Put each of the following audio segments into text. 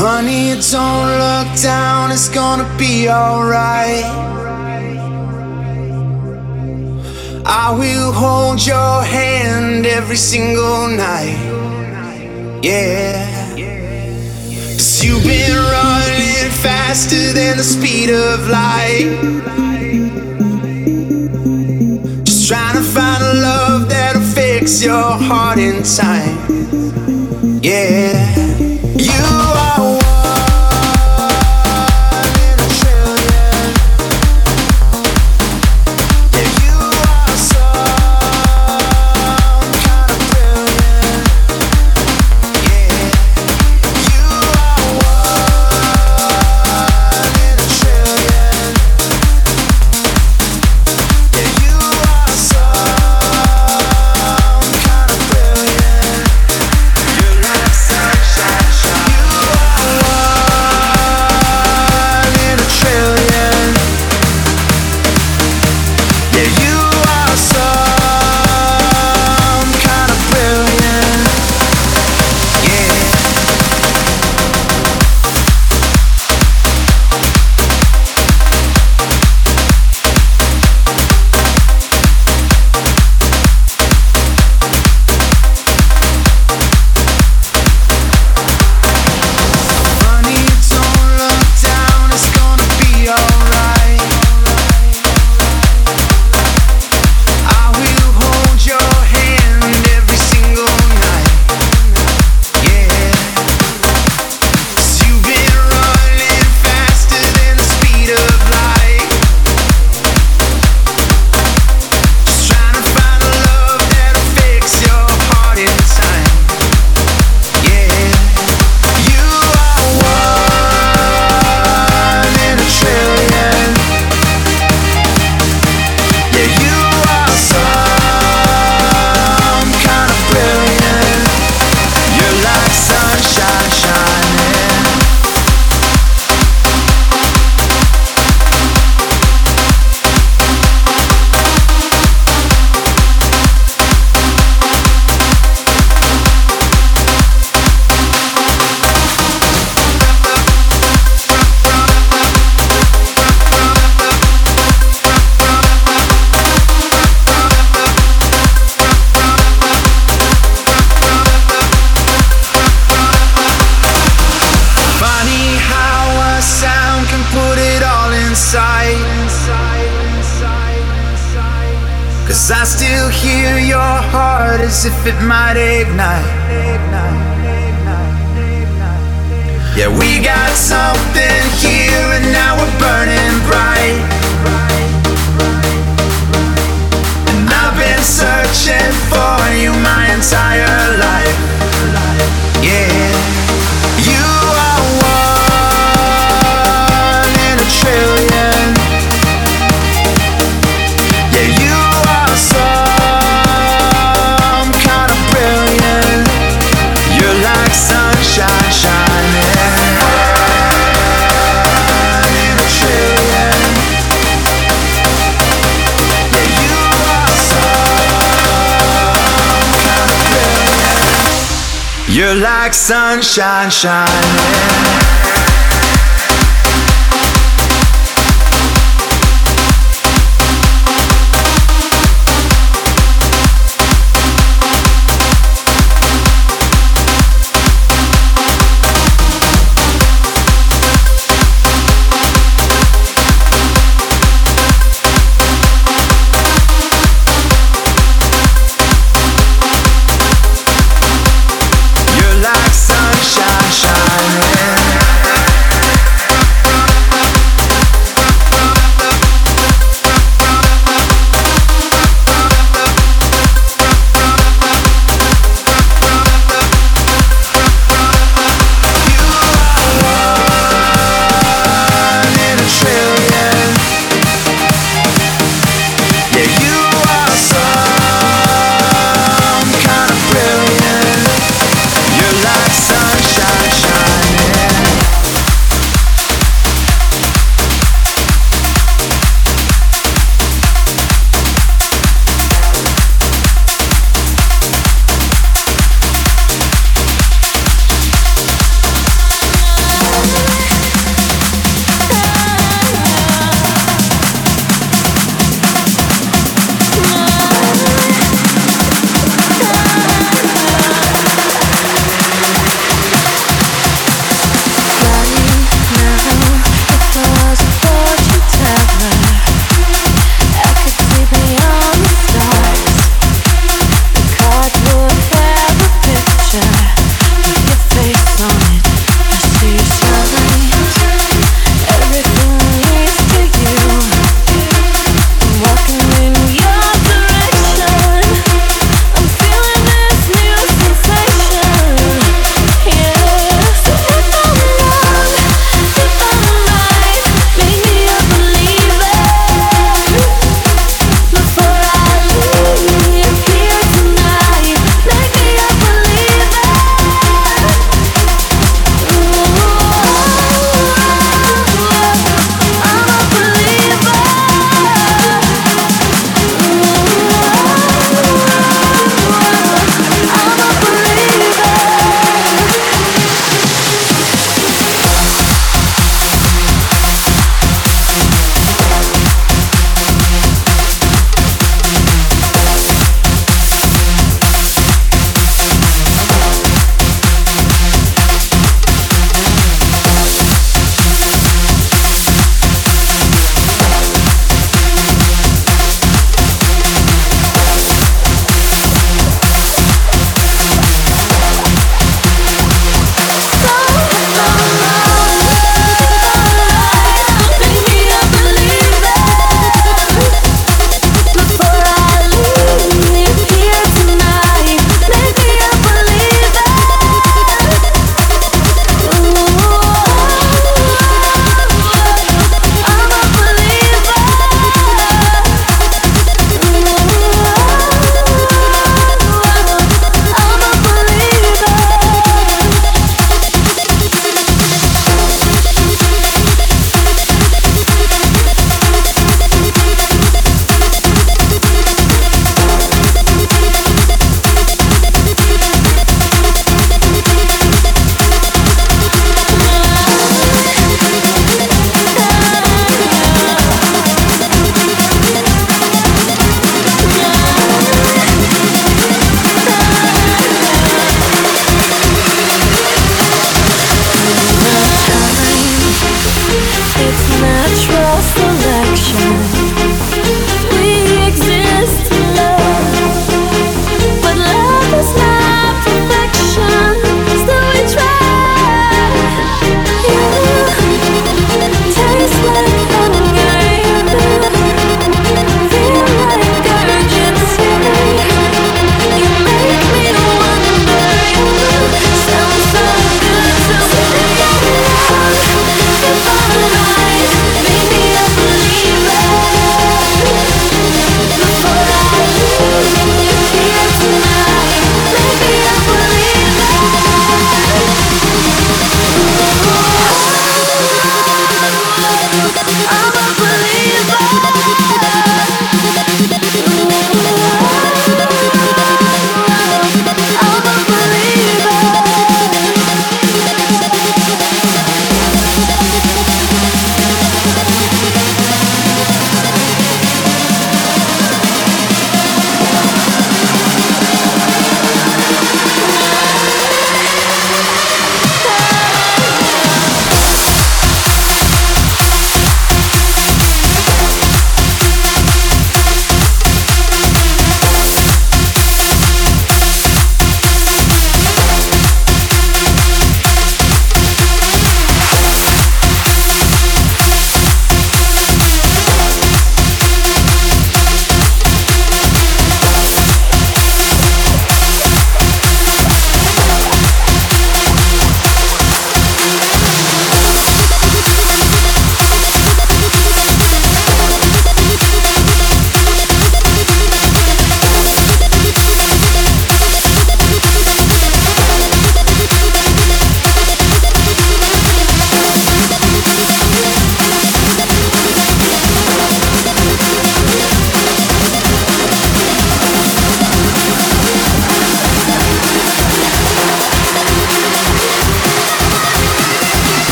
Honey, don't look down, it's gonna be alright. I will hold your hand every single night. Yeah. Cause you've been running faster than the speed of light. Just trying to find a love that'll fix your heart in time. Yeah. Sunshine shining.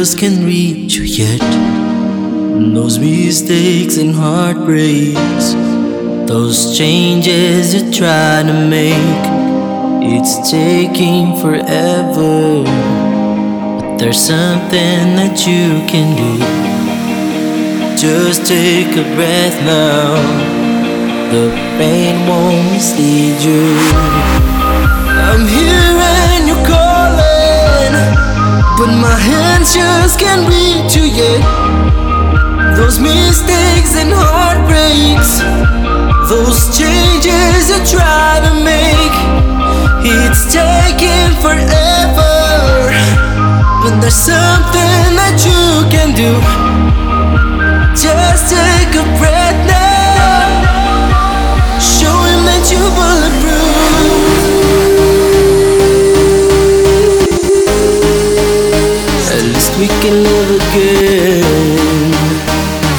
Just can't reach you yet. Those mistakes and heartbreaks, those changes you're trying to make, it's taking forever. But there's something that you can do. Just take a breath now. The pain won't mislead you. I'm hearing you calling, but my hands just can't reach you. Those mistakes and heartbreaks, those changes you try to make, it's taking forever. But there's something that you can do. Can live again.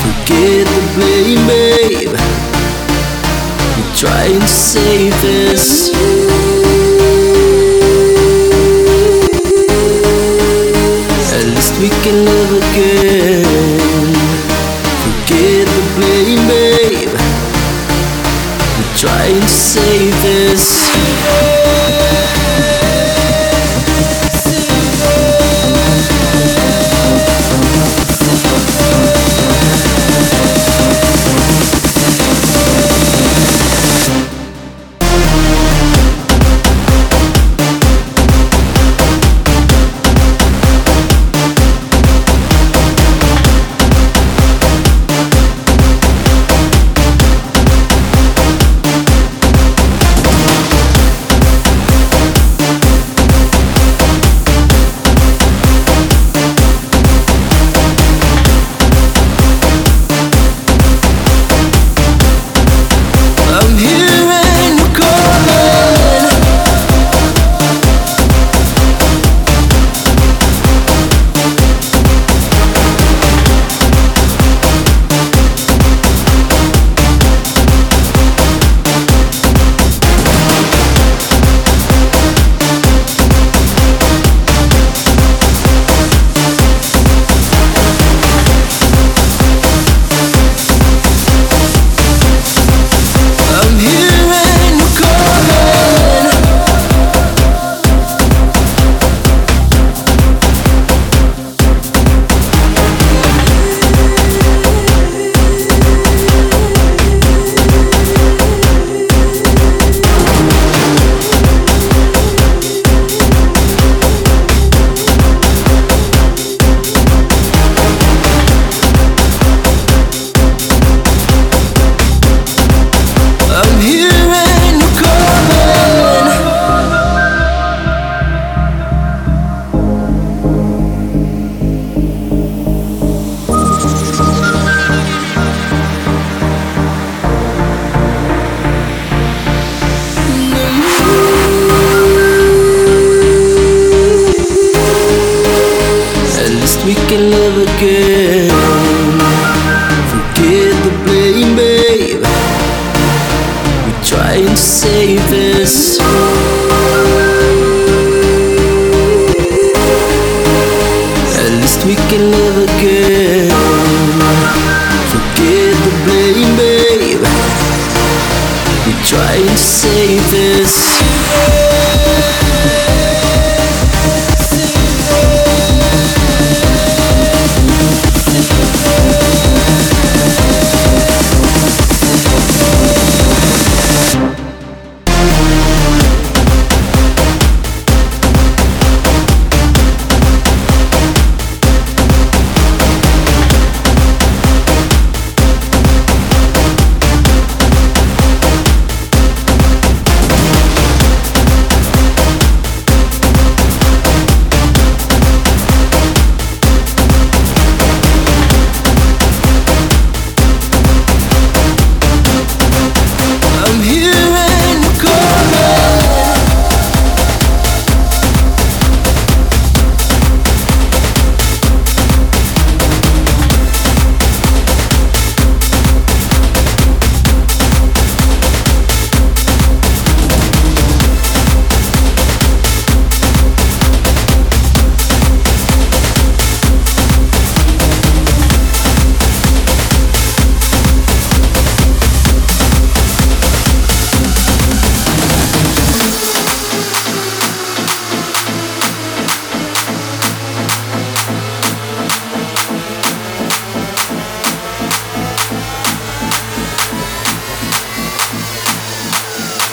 Forget the blame, babe. We're trying to save this. At least we can live again. Forget the blame, babe. We're trying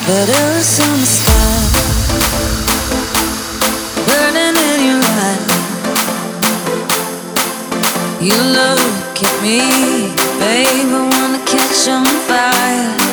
But a summer star burning in your eyes. You look at me, baby, I wanna catch on fire.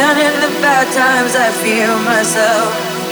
And in the bad times, I feel myself.